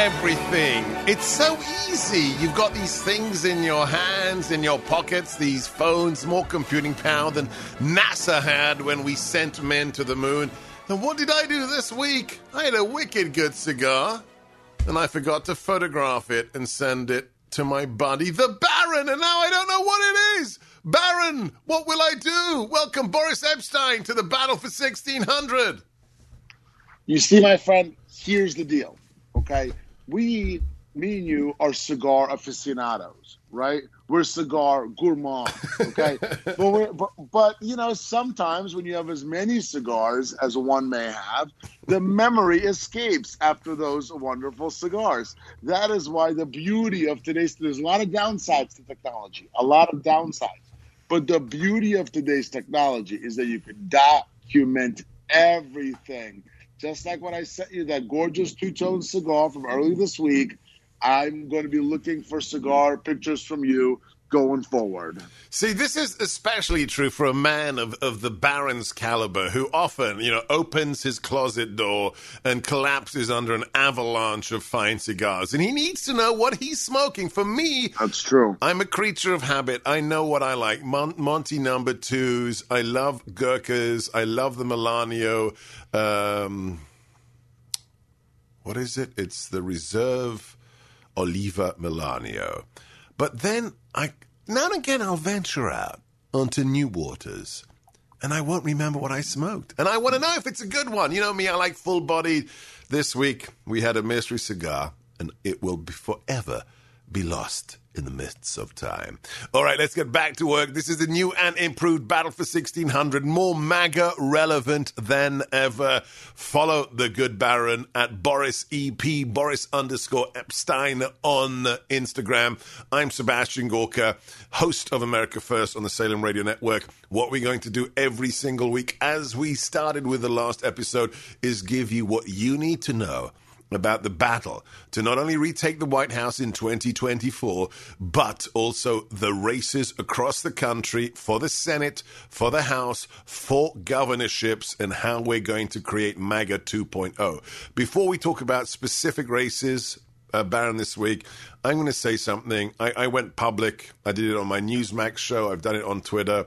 Everything. It's so easy. You've got these things in your hands, in your pockets, these phones, more computing power than NASA had when we sent men to the moon. And what did I do this week? I had a wicked good cigar, and I forgot to photograph it and send it to my buddy, the Baron, and now I don't know what it is. Baron, what will I do? Welcome, Boris Epstein, to the battle for 1600. You see, my friend, here's the deal. Okay, we, me and you, are cigar aficionados, right? We're cigar gourmands. Okay, but, we're, but but you know, sometimes when you have as many cigars as one may have, the memory escapes after those wonderful cigars. That is why the beauty of today's there's a lot of downsides to technology, a lot of downsides. But the beauty of today's technology is that you can document everything just like when I sent you that gorgeous two tone cigar from early this week, I'm going to be looking for cigar pictures from you going forward. See, this is especially true for a man of, of the Baron's caliber who often, you know, opens his closet door and collapses under an avalanche of fine cigars. And he needs to know what he's smoking. For me, that's true. I'm a creature of habit. I know what I like. Mon- Monty number twos. I love Gurkhas. I love the Melanio. Um, what is it? It's the Reserve Oliva Melanio. But then I now and again I'll venture out onto new waters and I won't remember what I smoked. And I want to know if it's a good one. You know me, I like full bodied. This week we had a mystery cigar and it will be forever be lost in the mists of time. All right, let's get back to work. This is the new and improved Battle for 1600, more MAGA relevant than ever. Follow the good Baron at Boris EP, Boris underscore Epstein on Instagram. I'm Sebastian Gorka, host of America First on the Salem Radio Network. What we're going to do every single week, as we started with the last episode, is give you what you need to know about the battle to not only retake the White House in 2024, but also the races across the country for the Senate, for the House, for governorships, and how we're going to create MAGA 2.0. Before we talk about specific races, uh, Baron, this week, I'm going to say something. I, I went public. I did it on my Newsmax show. I've done it on Twitter.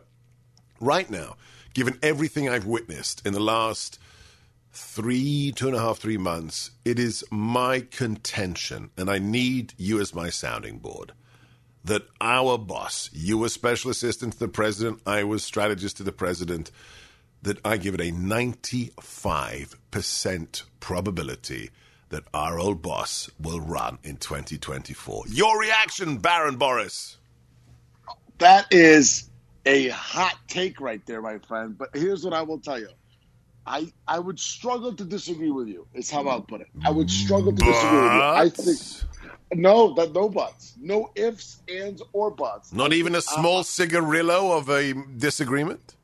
Right now, given everything I've witnessed in the last three, two and a half, three months, it is my contention, and I need you as my sounding board, that our boss, you were special assistant to the president, I was strategist to the president, that I give it a 95% probability that our old boss will run in 2024. Your reaction, Baron Boris? That is a hot take right there, my friend. But here's what I will tell you. I I would struggle to disagree with you. Is how I'll put it. I would struggle to disagree with you. I think no, that no buts, no ifs, ands, or buts. Not even a small uh, cigarillo of a disagreement.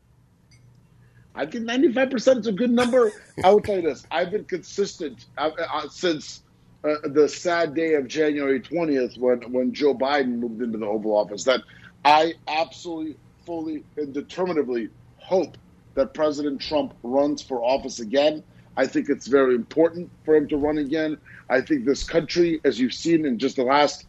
I think ninety five percent is a good number. I will tell you this: I've been consistent uh, uh, since uh, the sad day of January twentieth, when when Joe Biden moved into the Oval Office. That I absolutely, fully, and determinedly hope that President Trump runs for office again. I think it's very important for him to run again. I think this country, as you've seen in just the last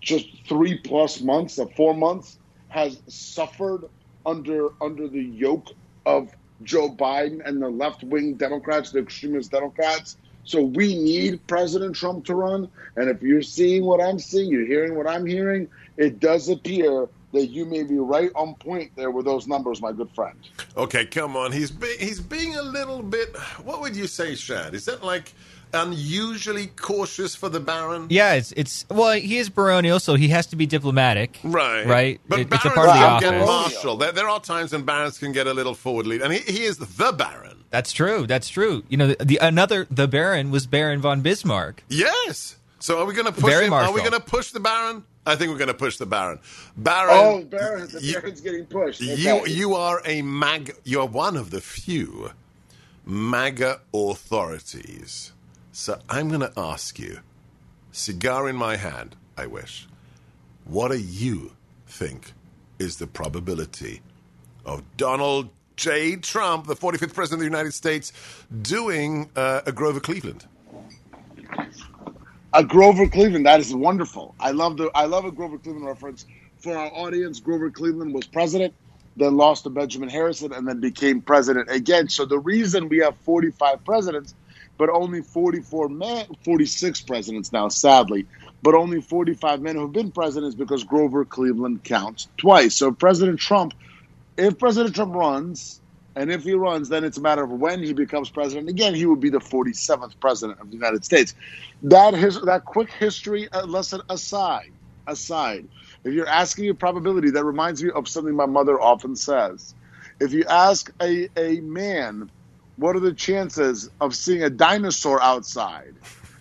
just three plus months, of four months, has suffered under under the yoke of Joe Biden and the left wing Democrats, the extremist Democrats. So we need President Trump to run. And if you're seeing what I'm seeing, you're hearing what I'm hearing, it does appear that you may be right on point there with those numbers, my good friend. Okay, come on. He's be- he's being a little bit. What would you say, Shad? Is that like unusually cautious for the Baron? Yeah, it's it's well, he is baronial, so he has to be diplomatic. Right, right. But it, it's a part of the office. Get martial. There, there, are times when barons can get a little forward lead, and he, he is the Baron. That's true. That's true. You know, the, the another the Baron was Baron von Bismarck. Yes. So are we going to push Very him? Are we going to push the Baron? I think we're going to push the Baron. Baron. Oh, Baron, the you, Baron's getting pushed. Okay. You you are a mag. You are one of the few MAGA authorities. So I'm going to ask you, cigar in my hand. I wish. What do you think is the probability of Donald J. Trump, the 45th president of the United States, doing uh, a Grover Cleveland? A Grover Cleveland, that is wonderful. I love the I love a Grover Cleveland reference. For our audience, Grover Cleveland was president, then lost to Benjamin Harrison, and then became president again. So the reason we have 45 presidents, but only 44 men, 46 presidents now, sadly, but only 45 men who've been presidents because Grover Cleveland counts twice. So President Trump, if President Trump runs, and if he runs, then it's a matter of when he becomes president. Again, he would be the 47th president of the United States. That his that quick history uh, lesson aside, aside, if you're asking a probability, that reminds me of something my mother often says. If you ask a, a man, what are the chances of seeing a dinosaur outside?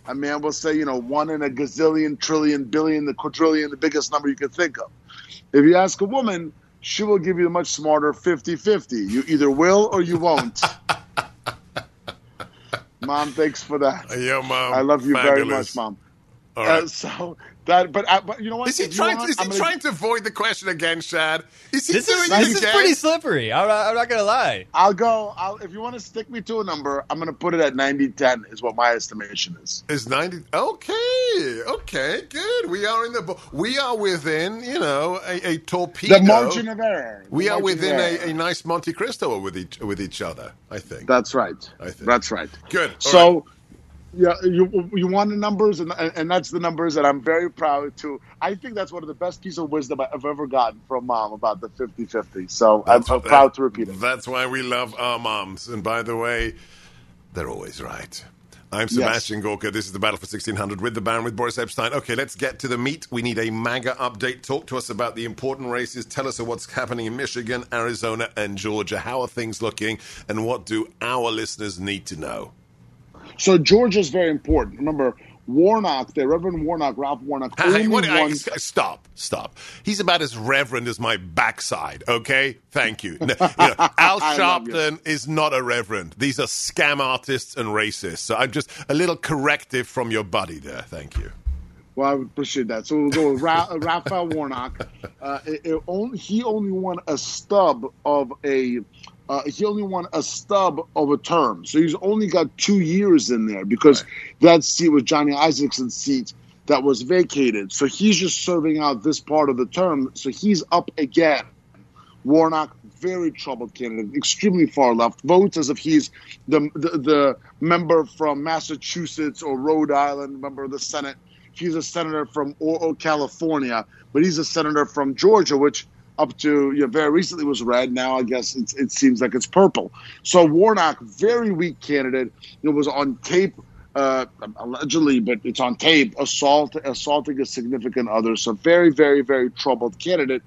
A man will say, you know, one in a gazillion, trillion, billion, the quadrillion, the biggest number you could think of. If you ask a woman, she will give you a much smarter 50 50. You either will or you won't. mom, thanks for that. Yo, mom. I love you very much, mom. All right. Uh, so that, but, uh, but you know what? is he trying? want, is he gonna- trying to avoid the question again, Shad? Is he This doing is it this is pretty slippery. I'm not, I'm not gonna lie. I'll go. I'll, if you want to stick me to a number, I'm going to put it at 90 10 is what my estimation is. Is ninety? Okay, okay, good. We are in the. We are within, you know, a, a torpedo. The margin of error. The we are within a, a nice Monte Cristo with each with each other. I think. That's right. I think. That's right. Good. All So, right. Yeah, you you want the numbers, and and that's the numbers that I'm very proud to. I think that's one of the best pieces of wisdom I've ever gotten from mom about the 50-50. So I'm, That's I'm what- proud to repeat it. That's why we love our moms. And by the way, they're always right. I'm Sebastian Gorka. This is the Battle for 1600 with the Baron with Boris Epstein. Okay, let's get to the meat. We need a MAGA update. Talk to us about the important races. Tell us what's happening in Michigan, Arizona, and Georgia. How are things looking? And what do our listeners need to know? So Georgia's very important. Remember, Warnock, the Reverend Warnock, Ralph Warnock, Hey, what, I- stop, stop. He's about as reverend as my backside, okay? Thank you. No, you know, Al. Sharpton is not a reverend. These are scam artists and racists. So I'm just a little corrective from your buddy there. Thank you. Well, I would appreciate that. So we'll go with Ra- Raphael Warnock. Uh, it, it only, he only won a stub of a. Uh, he only won a stub of a term, so he's only got two years in there because that seat was Johnny Isakson's seat that was vacated. So he's just serving out this part of the term. So he's up again. Warnock, very troubled candidate, extremely far left, votes as if he's the, the the member from Massachusetts or Rhode Island, member of the Senate. He's a senator from or, or California, but he's a senator from Georgia, which up to you know, very recently was red. Now I guess it seems like it's purple. So Warnock, very weak candidate. It was on tape, uh, allegedly, but it's on tape, assault assaulting a significant other. So very, very, very troubled candidate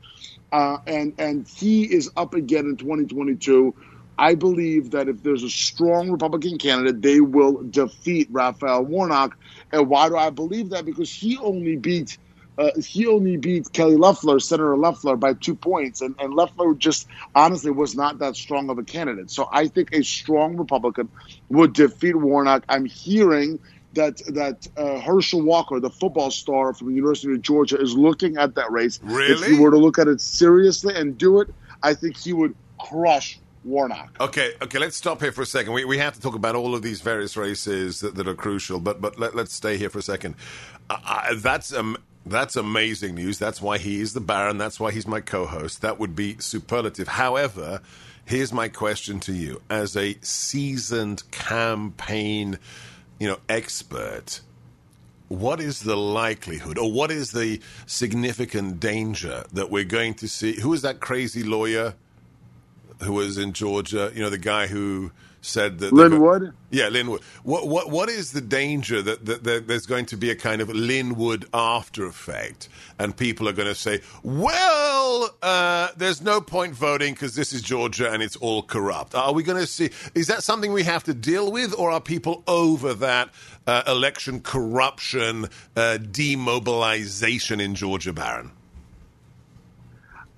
uh, and and he is up again in 2022. I believe that if there's a strong Republican candidate, they will defeat Raphael Warnock. And why do I believe that? Because he only beat uh, he only beat Kelly Loeffler, Senator Loeffler, by two points, and, and Loeffler just honestly was not that strong of a candidate. So I think a strong Republican would defeat Warnock. I'm hearing that that uh, Herschel Walker, the football star from the University of Georgia, is looking at that race. Really? If he were to look at it seriously and do it, I think he would crush Warnock. Okay, okay, let's stop here for a second. We, we have to talk about all of these various races that, that are crucial, but but let, let's stay here for a second. Uh, that's um, that's amazing news. That's why he is the Baron. That's why he's my co-host. That would be superlative. However, here's my question to you: as a seasoned campaign, you know, expert, what is the likelihood or what is the significant danger that we're going to see? Who is that crazy lawyer who was in Georgia? You know, the guy who said that. Lin Wood? Yeah, Lin Wood. What, what, what is the danger that, that, that there's going to be a kind of Lin Wood after effect? And people are going to say, well, uh, there's no point voting because this is Georgia and it's all corrupt. Are we going to see? Is that something we have to deal with, or are people over that uh, election corruption, uh, demobilization in Georgia, Baron?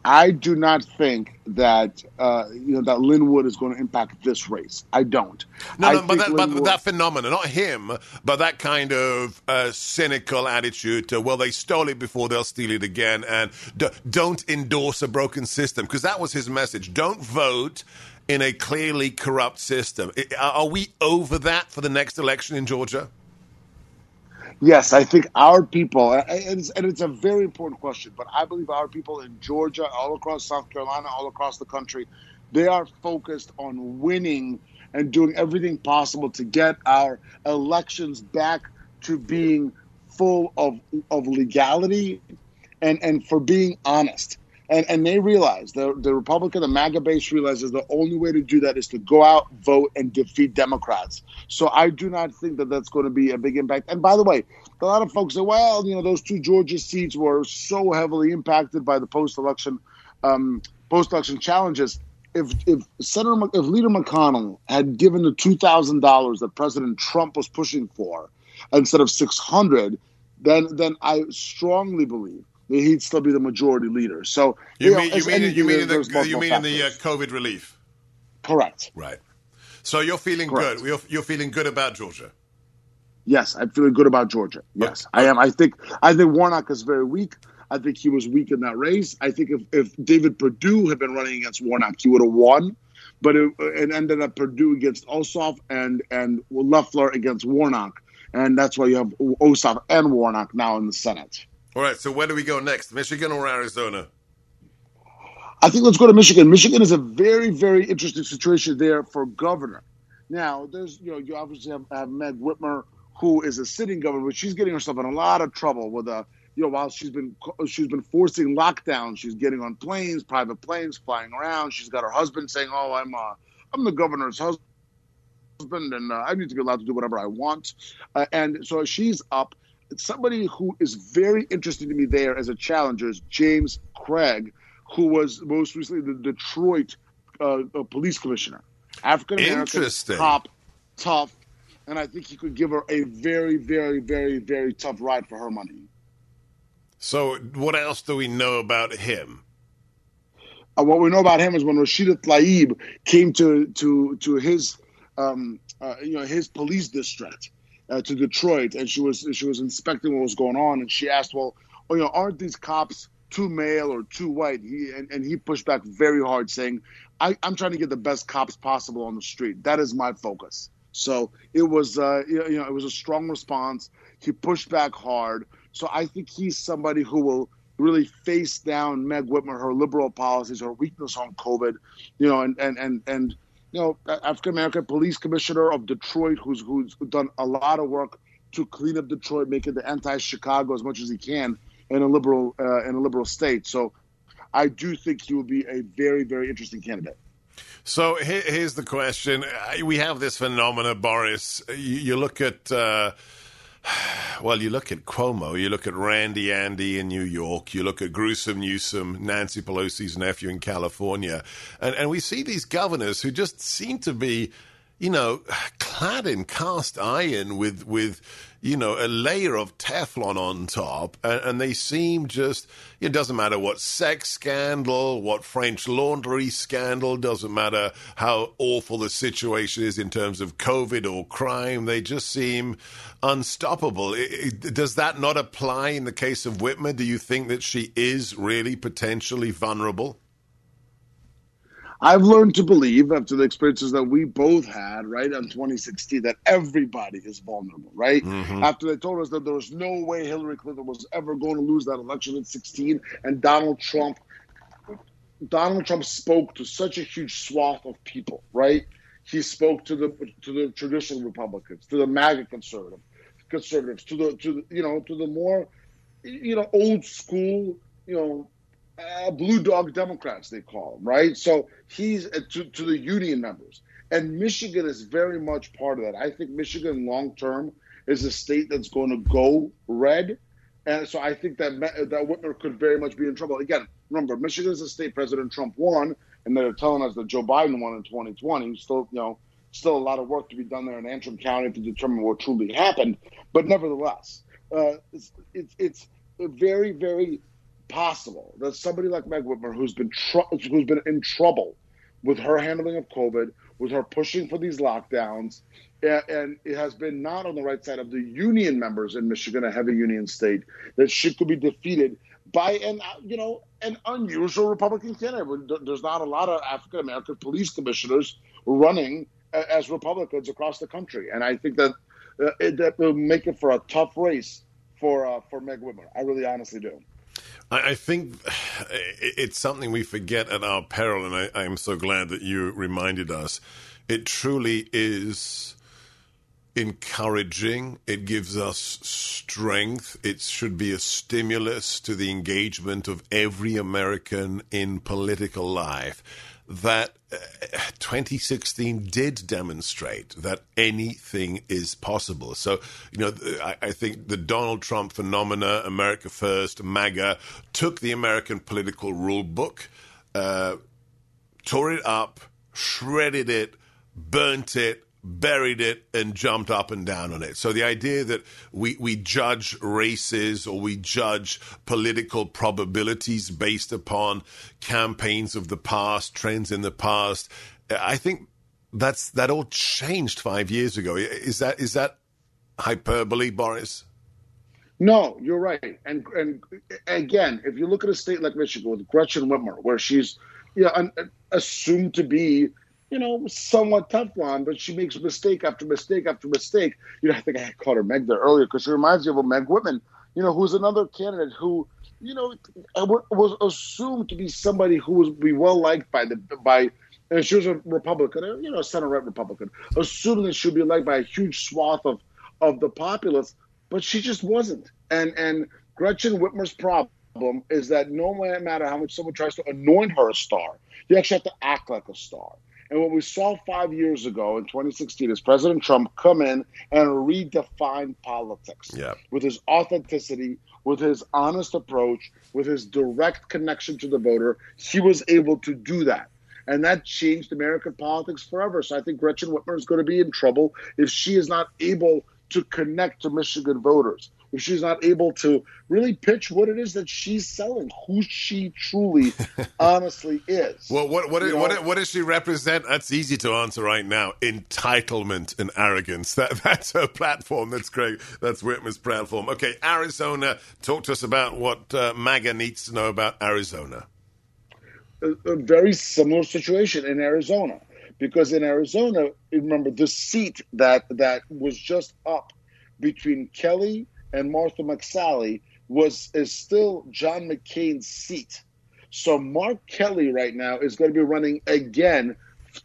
I do not think that uh, you know that Lin Wood is going to impact this race. I don't. No, I no, but that, but that phenomenon, not him, but that kind of uh, cynical attitude to, well, they stole it before, they'll steal it again, and d- don't endorse a broken system, because that was his message. Don't vote in a clearly corrupt system. Are we over that for the next election in Georgia? Yes, I think our people, and it's, and it's, a very important question, but I believe our people in Georgia, all across South Carolina, all across the country, they are focused on winning and doing everything possible to get our elections back to being full of, of legality and, and for being honest. And, and they realize the, the Republican, the MAGA base realizes the only way to do that is to go out, vote, and defeat Democrats. So I do not think that that's going to be a big impact. And by the way, a lot of folks say, well, you know, those two Georgia seats were so heavily impacted by the post-election um, post-election challenges. If if Senator if Leader McConnell had given the two thousand dollars that President Trump was pushing for instead of six hundred, then then I strongly believe he'd still be the majority leader. So you, mean you mean you mean the, you mean in the uh, COVID relief? Correct. Right. So you're feeling Correct. good. You're, you're, feeling good about Georgia. Yes, I'm feeling good about Georgia. Yes, okay. I am. I think I think Warnock is very weak. I think he was weak in that race. I think if, if David Perdue had been running against Warnock, he would have won. But it, it ended up Perdue against Ossoff and and Loeffler against Warnock, and that's why you have Ossoff and Warnock now in the Senate. All right. So where do we go next? Michigan or Arizona? I think let's go to Michigan. Michigan is a very, very interesting situation there for governor. Now, there's you know you obviously have, have Meg Whitmer, who is a sitting governor, but she's getting herself in a lot of trouble with a you know while she's been she's been forcing lockdowns, she's getting on planes, private planes, flying around. She's got her husband saying, "Oh, I'm uh, I'm the governor's husband." and uh, I need to be allowed to do whatever I want. Uh, and so she's up somebody who is very interesting to me there as a challenger is James Craig, who was most recently the Detroit uh, police commissioner. African American, top, tough, and I think he could give her a very, very, very, very tough ride for her money. So, what else do we know about him? Uh, what we know about him is when Rashida Tlaib came to to to his um, uh, you know his police district uh, to Detroit, and she was she was inspecting what was going on, and she asked, "Well, oh, you know, aren't these cops too male or too white?" He and, and he pushed back very hard, saying, I, "I'm trying to get the best cops possible on the street. That is my focus." So it was, uh, you know, it was a strong response. He pushed back hard. So I think he's somebody who will really face down Meg Whitmer, her liberal policies, her weakness on COVID, you know, and and and and you know, African American police commissioner of Detroit, who's who's done a lot of work to clean up Detroit, make it the anti-Chicago as much as he can in a liberal uh, in a liberal state. So, I do think he will be a very very interesting candidate. So here's the question: We have this phenomena, Boris. You, look at. Uh, well, you look at Cuomo, you look at Randy Andy in New York, you look at Gruesome Newsom, Nancy Pelosi's nephew in California, and, and we see these governors who just seem to be, you know, clad in cast iron with with you know, a layer of Teflon on top, and, and, they seem just, it doesn't matter what sex scandal, what French laundry scandal, doesn't matter how awful the situation is in terms of COVID or crime, they just seem unstoppable. It, it, does that not apply in the case of Whitmer? Do you think that she is really potentially vulnerable? I've learned to believe after the experiences that we both had, right, in 2016, that everybody is vulnerable, right? Mm-hmm. After they told us that there was no way Hillary Clinton was ever going to lose that election in 16, and Donald Trump, Donald Trump spoke to such a huge swath of people, right? He spoke to the to the traditional Republicans, to the MAGA conservative, conservatives, to the to the, you know to the more you know old school you know uh, blue dog Democrats, they call them, right? So he's uh, to, to the union members. And Michigan is very much part of that. I think Michigan long term is a state that's going to go red. And so I think that that Whitmer could very much be in trouble. Again, remember, Michigan is a state President Trump won, and they're telling us that Joe Biden won in 2020. Still, you know, still a lot of work to be done there in Antrim County to determine what truly happened. But nevertheless, uh, it's, it's, it's very, very possible that somebody like Meg Whitmer, who's been tr- who's been in trouble with her handling of COVID, with her pushing for these lockdowns, and, and, it has been not on the right side of the union members in Michigan, a heavy union state, that she could be defeated by an you know an unusual Republican candidate. There's not a lot of African American police commissioners running as Republicans across the country, and I think that uh, that will make it for a tough race for uh, for Meg Whitmer. I really honestly do. I, I think it's something we forget at our peril, and I, I'm so glad that you reminded us. It truly is encouraging. It gives us strength. It should be a stimulus to the engagement of every American in political life. That uh, 2016 did demonstrate that anything is possible. So, you know, I, I think the Donald Trump phenomena, America First, MAGA, took the American political rule book, uh, tore it up, shredded it, burnt it, buried it and jumped up and down on it. So the idea that we, we judge races or we judge political probabilities based upon campaigns of the past, trends in the past, I think that's that all changed five years ago. Is that is that hyperbole, Boris? No, you're right. And and again, if you look at a state like Michigan with Gretchen Whitmer, where she's you know, assumed to be you know, somewhat tough Teflon, but she makes mistake after mistake after mistake. You know, I think I called her Meg there earlier because she reminds me of a Meg Whitman, you know, who's another candidate who, you know, uh, was assumed to be somebody who was be well liked by the by. And she was a Republican, uh, you know, a center right Republican, assuming that she'd be liked by a huge swath of of the populace, but she just wasn't. And and Gretchen Whitmer's problem is that no matter how much someone tries to anoint her a star, you actually have to act like a star. And what we saw five years ago in 2016 is President Trump come in and redefine politics yeah. with his authenticity, with his honest approach, with his direct connection to the voter. He was able to do that. And that changed American politics forever. So I think Gretchen Whitmer is going to be in trouble if she is not able to connect to Michigan voters if she's not able to really pitch what it is that she's selling, who she truly, honestly is. Well, what what, what, what does she represent? That's easy to answer right now. Entitlement and arrogance. That that's her platform. That's great. That's Whitmer's platform. Okay, Arizona. Talk to us about what uh, MAGA needs to know about Arizona. A, a very similar situation in Arizona because in Arizona, remember the seat that that was just up between Kelly and Martha McSally was is still John McCain's seat. So Mark Kelly right now is going to be running again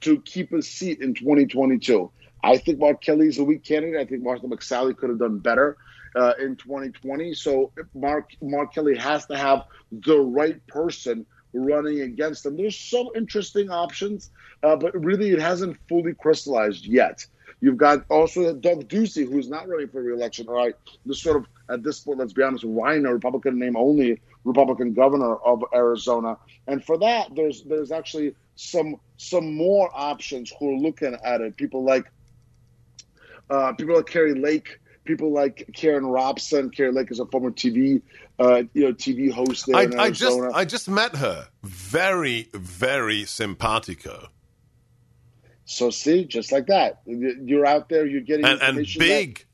to keep his seat in 2022. I think Mark Kelly is a weak candidate. I think Martha McSally could have done better uh, in 2020. So Mark Mark Kelly has to have the right person running against them. There's some interesting options, uh, but really it hasn't fully crystallized yet. You've got also Doug Ducey, who's not running for reelection. All right, this sort of at this point, let's be honest, RINO, a Republican name only Republican governor of Arizona, and for that, there's there's actually some some more options who are looking at it. People like uh, people like Kari Lake, people like Karrin Robson. Kari Lake is a former TV, uh, you know, TV host there I, in Arizona. I just I just met her. Very very simpatico. So see, just like that, you're out there, you're getting and, and big. That-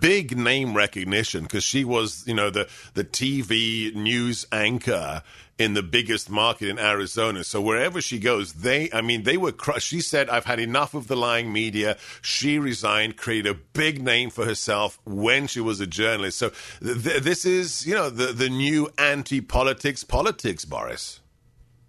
big name recognition because she was, you know, the the TV news anchor in the biggest market in Arizona. So wherever she goes, they, I mean, they were. Crushed. She said, "I've had enough of the lying media." She resigned, created a big name for herself when she was a journalist. So th- this is, you know, the the new anti-politics politics, Boris.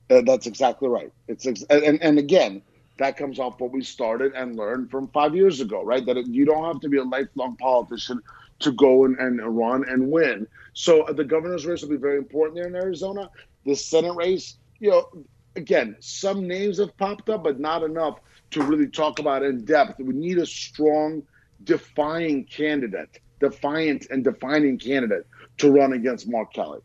Uh, that's exactly right. It's ex- and and again that comes off what we started and learned from five years ago, right? That you don't have to be a lifelong politician to go and, and run and win. So uh, the governor's race will be very important there in Arizona. The Senate race, you know, again, some names have popped up, but not enough to really talk about in depth. We need a strong, defying candidate, defiant and defining candidate to run against Mark Kelly.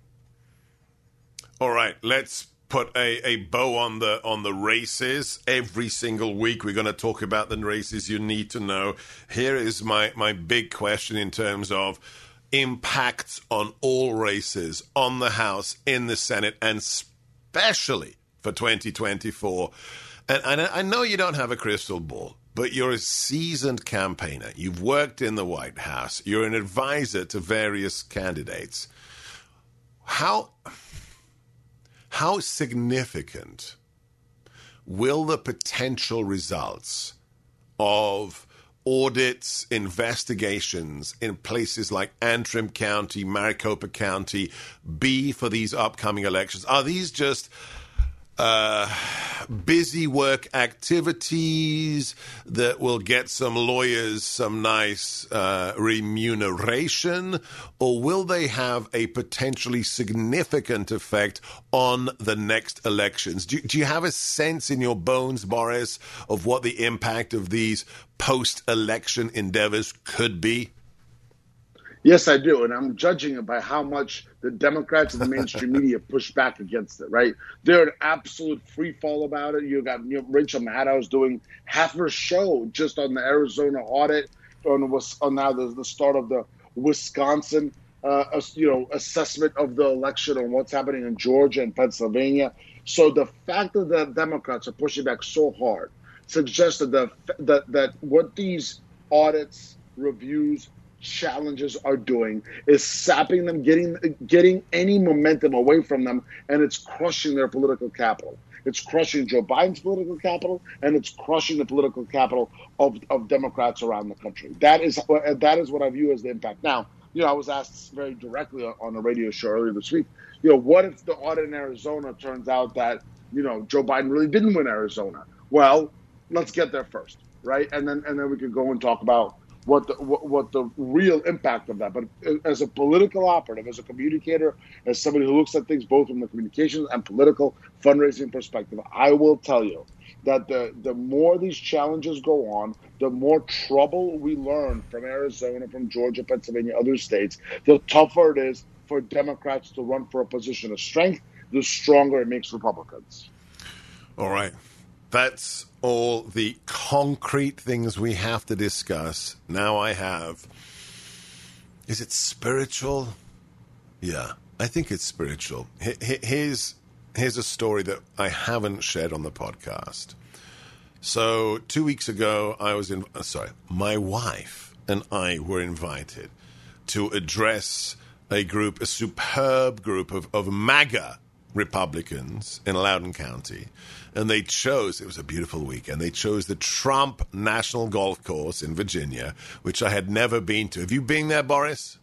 All right, let's put a, a bow on the on the races every single week. We're going to talk about the races you need to know. Here is my my big question in terms of impacts on all races on the House, in the Senate, and especially for 2024. And, and I know you don't have a crystal ball, but you're a seasoned campaigner. You've worked in the White House. You're an advisor to various candidates. How how significant will the potential results of audits, investigations in places like Antrim County, Maricopa County be for these upcoming elections? Are these just uh, busy work activities that will get some lawyers some nice uh, remuneration, or will they have a potentially significant effect on the next elections? Do, do you have a sense in your bones, Boris, of what the impact of these post election endeavors could be? Yes, I do, and I'm judging it by how much the Democrats and the mainstream media push back against it. Right? They're an absolute free fall about it. You got you know, Rachel Maddow doing half her show just on the Arizona audit, on was on now the, the start of the Wisconsin, uh, you know, assessment of the election on what's happening in Georgia and Pennsylvania. So the fact that the Democrats are pushing back so hard suggests that the, that that what these audits, reviews, challenges are doing is sapping them, getting getting any momentum away from them, and it's crushing their political capital. It's crushing Joe Biden's political capital, and it's crushing the political capital of, of Democrats around the country. That is that is what I view as the impact. Now, you know, I was asked very directly on a radio show earlier this week. You know, what if the audit in Arizona turns out that you know Joe Biden really didn't win Arizona? Well, let's get there first, right? And then and then we could go and talk about what the what, the real impact of that. But as a political operative, as a communicator, as somebody who looks at things both from the communications and political fundraising perspective, I will tell you that the the more these challenges go on, the more trouble we learn from Arizona, from Georgia, Pennsylvania, other states, the tougher it is for Democrats to run for a position of strength, the stronger it makes Republicans. All right. That's all the concrete things we have to discuss. Now I have. Is it spiritual? Yeah, I think it's spiritual. Here's, here's a story that I haven't shared on the podcast. So, two weeks ago, I was in. Uh, sorry, my wife and I were invited to address a group, a superb group of, of MAGA Republicans in Loudoun County and they chose it was a beautiful weekend. They chose the Trump National Golf Course in Virginia, which I had never been to. Have you been there, Boris?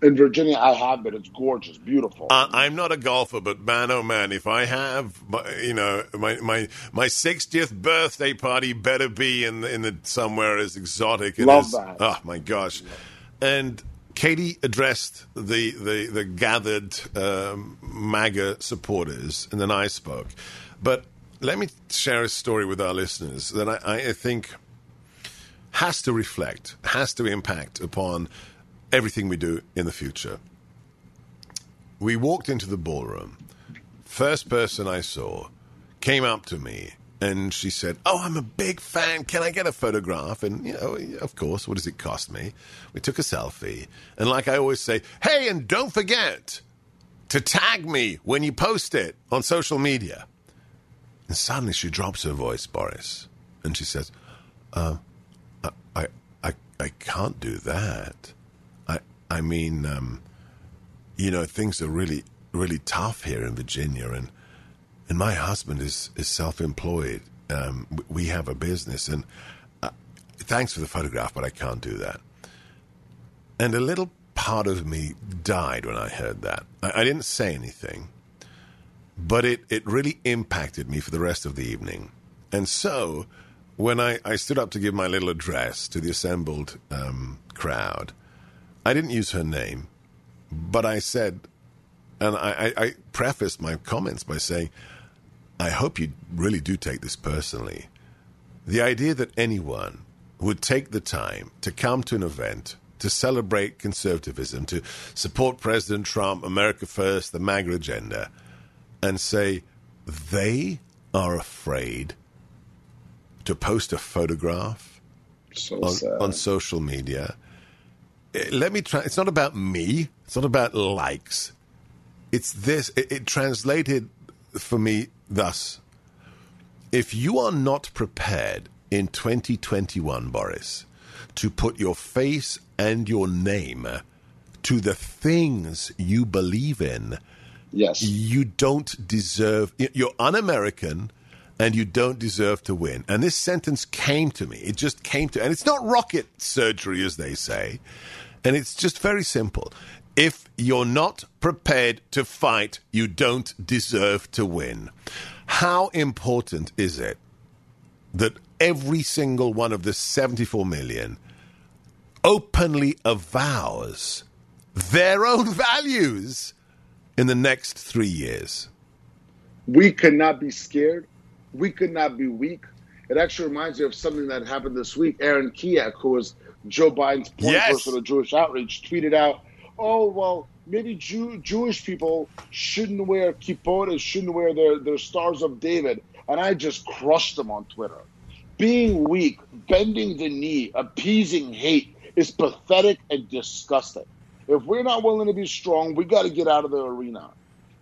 In Virginia, I have been. It's gorgeous, beautiful. Uh, I'm not a golfer, but man, oh man, if I have, you know, my my my 60th birthday party better be in the, in the somewhere as exotic. Love as, that. Oh my gosh, and Katie addressed the the the gathered um, MAGA supporters, and then I spoke. But let me share a story with our listeners that I, I think has to reflect, has to impact upon everything we do in the future. We walked into the ballroom. First person I saw came up to me and she said, "Oh, I'm a big fan. Can I get a photograph?" And you know, of course, what does it cost me? We took a selfie, and like I always say, "Hey, and don't forget to tag me when you post it on social media." And suddenly she drops her voice, Boris, and she says, uh, I, I, I can't do that. I, I mean, um, you know, things are really, really tough here in Virginia, and and my husband is is self employed. Um, we have a business, and uh, thanks for the photograph, but I can't do that. And a little part of me died when I heard that. I, I didn't say anything but it, it really impacted me for the rest of the evening. And so, when I, I stood up to give my little address to the assembled um, crowd, I didn't use her name, but I said, and I, I, I prefaced my comments by saying, I hope you really do take this personally. The idea that anyone would take the time to come to an event to celebrate conservatism, to support President Trump, America First, the MAGA agenda, and say they are afraid to post a photograph so on, on, social media. Eh, let me try. It's not about me. It's not about likes. It's this. It, it translated for me thus: If you are not prepared in 2021, Boris, to put your face and your name to the things you believe in Yes. You don't deserve, you're un American and you don't deserve to win. And this sentence came to me. It just came to, and it's not rocket surgery, as they say. And it's just very simple. If you're not prepared to fight, you don't deserve to win. How important is it that every single one of the 74 million openly avows their own values in the next three years? We cannot be scared. We could not be weak. It actually reminds me of something that happened this week. Aaron Keyak, who was Joe Biden's point Yes. person of Jewish outreach, tweeted out, "Oh well, maybe Jew- Jewish people shouldn't wear kippot, and shouldn't wear their their stars of David." And I just crushed them on Twitter. Being weak, bending the knee, appeasing hate is pathetic and disgusting. If we're not willing to be strong, we got to get out of the arena.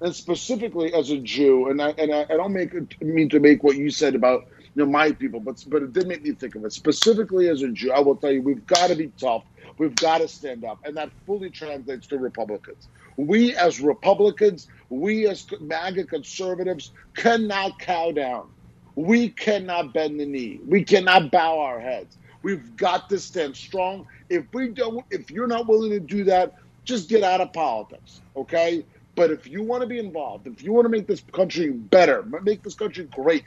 And specifically as a Jew, and I and I, I don't make mean to make what you said about you know my people, but but it did make me think of it. Specifically as a Jew, I will tell you, we've got to be tough. We've got to stand up, and that fully translates to Republicans. We as Republicans, we as MAGA conservatives, cannot cow down. We cannot bend the knee. We cannot bow our heads. We've got to stand strong. If we don't, if you're not willing to do that, just get out of politics, okay? But if you want to be involved, if you want to make this country better, make this country great,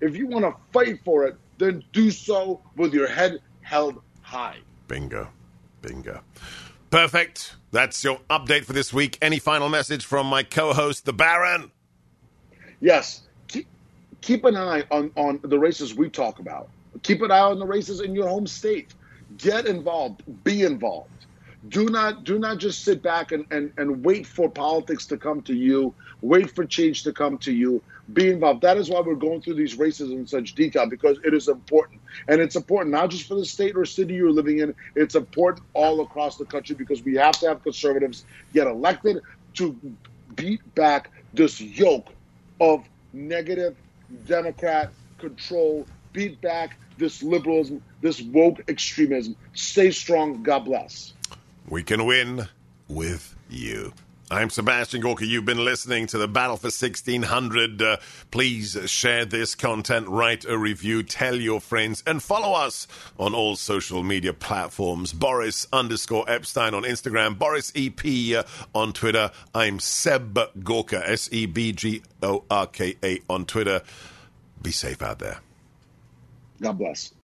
if you want to fight for it, then do so with your head held high. Bingo. Bingo. Perfect. That's your update for this week. Any final message from my co host, the Baron? Yes, keep, keep an eye on, on the races we talk about. Keep an eye on the races in your home state. Get involved. Be involved. Do not do not just sit back and, and, and wait for politics to come to you. Wait for change to come to you. Be involved. That is why we're going through these races in such detail because it is important. And it's important not just for the state or city you're living in, it's important all across the country because we have to have conservatives get elected to beat back this yoke of negative Democrat control, beat back this liberalism, this woke extremism. Stay strong. God bless. We can win with you. I'm Sebastian Gorka. You've been listening to the Battle for 1600. Uh, please share this content, write a review, tell your friends, and follow us on all social media platforms. Boris underscore Epstein on Instagram, Boris EP uh, on Twitter. I'm Seb Gorka, S E B G O R K A on Twitter. Be safe out there. God bless.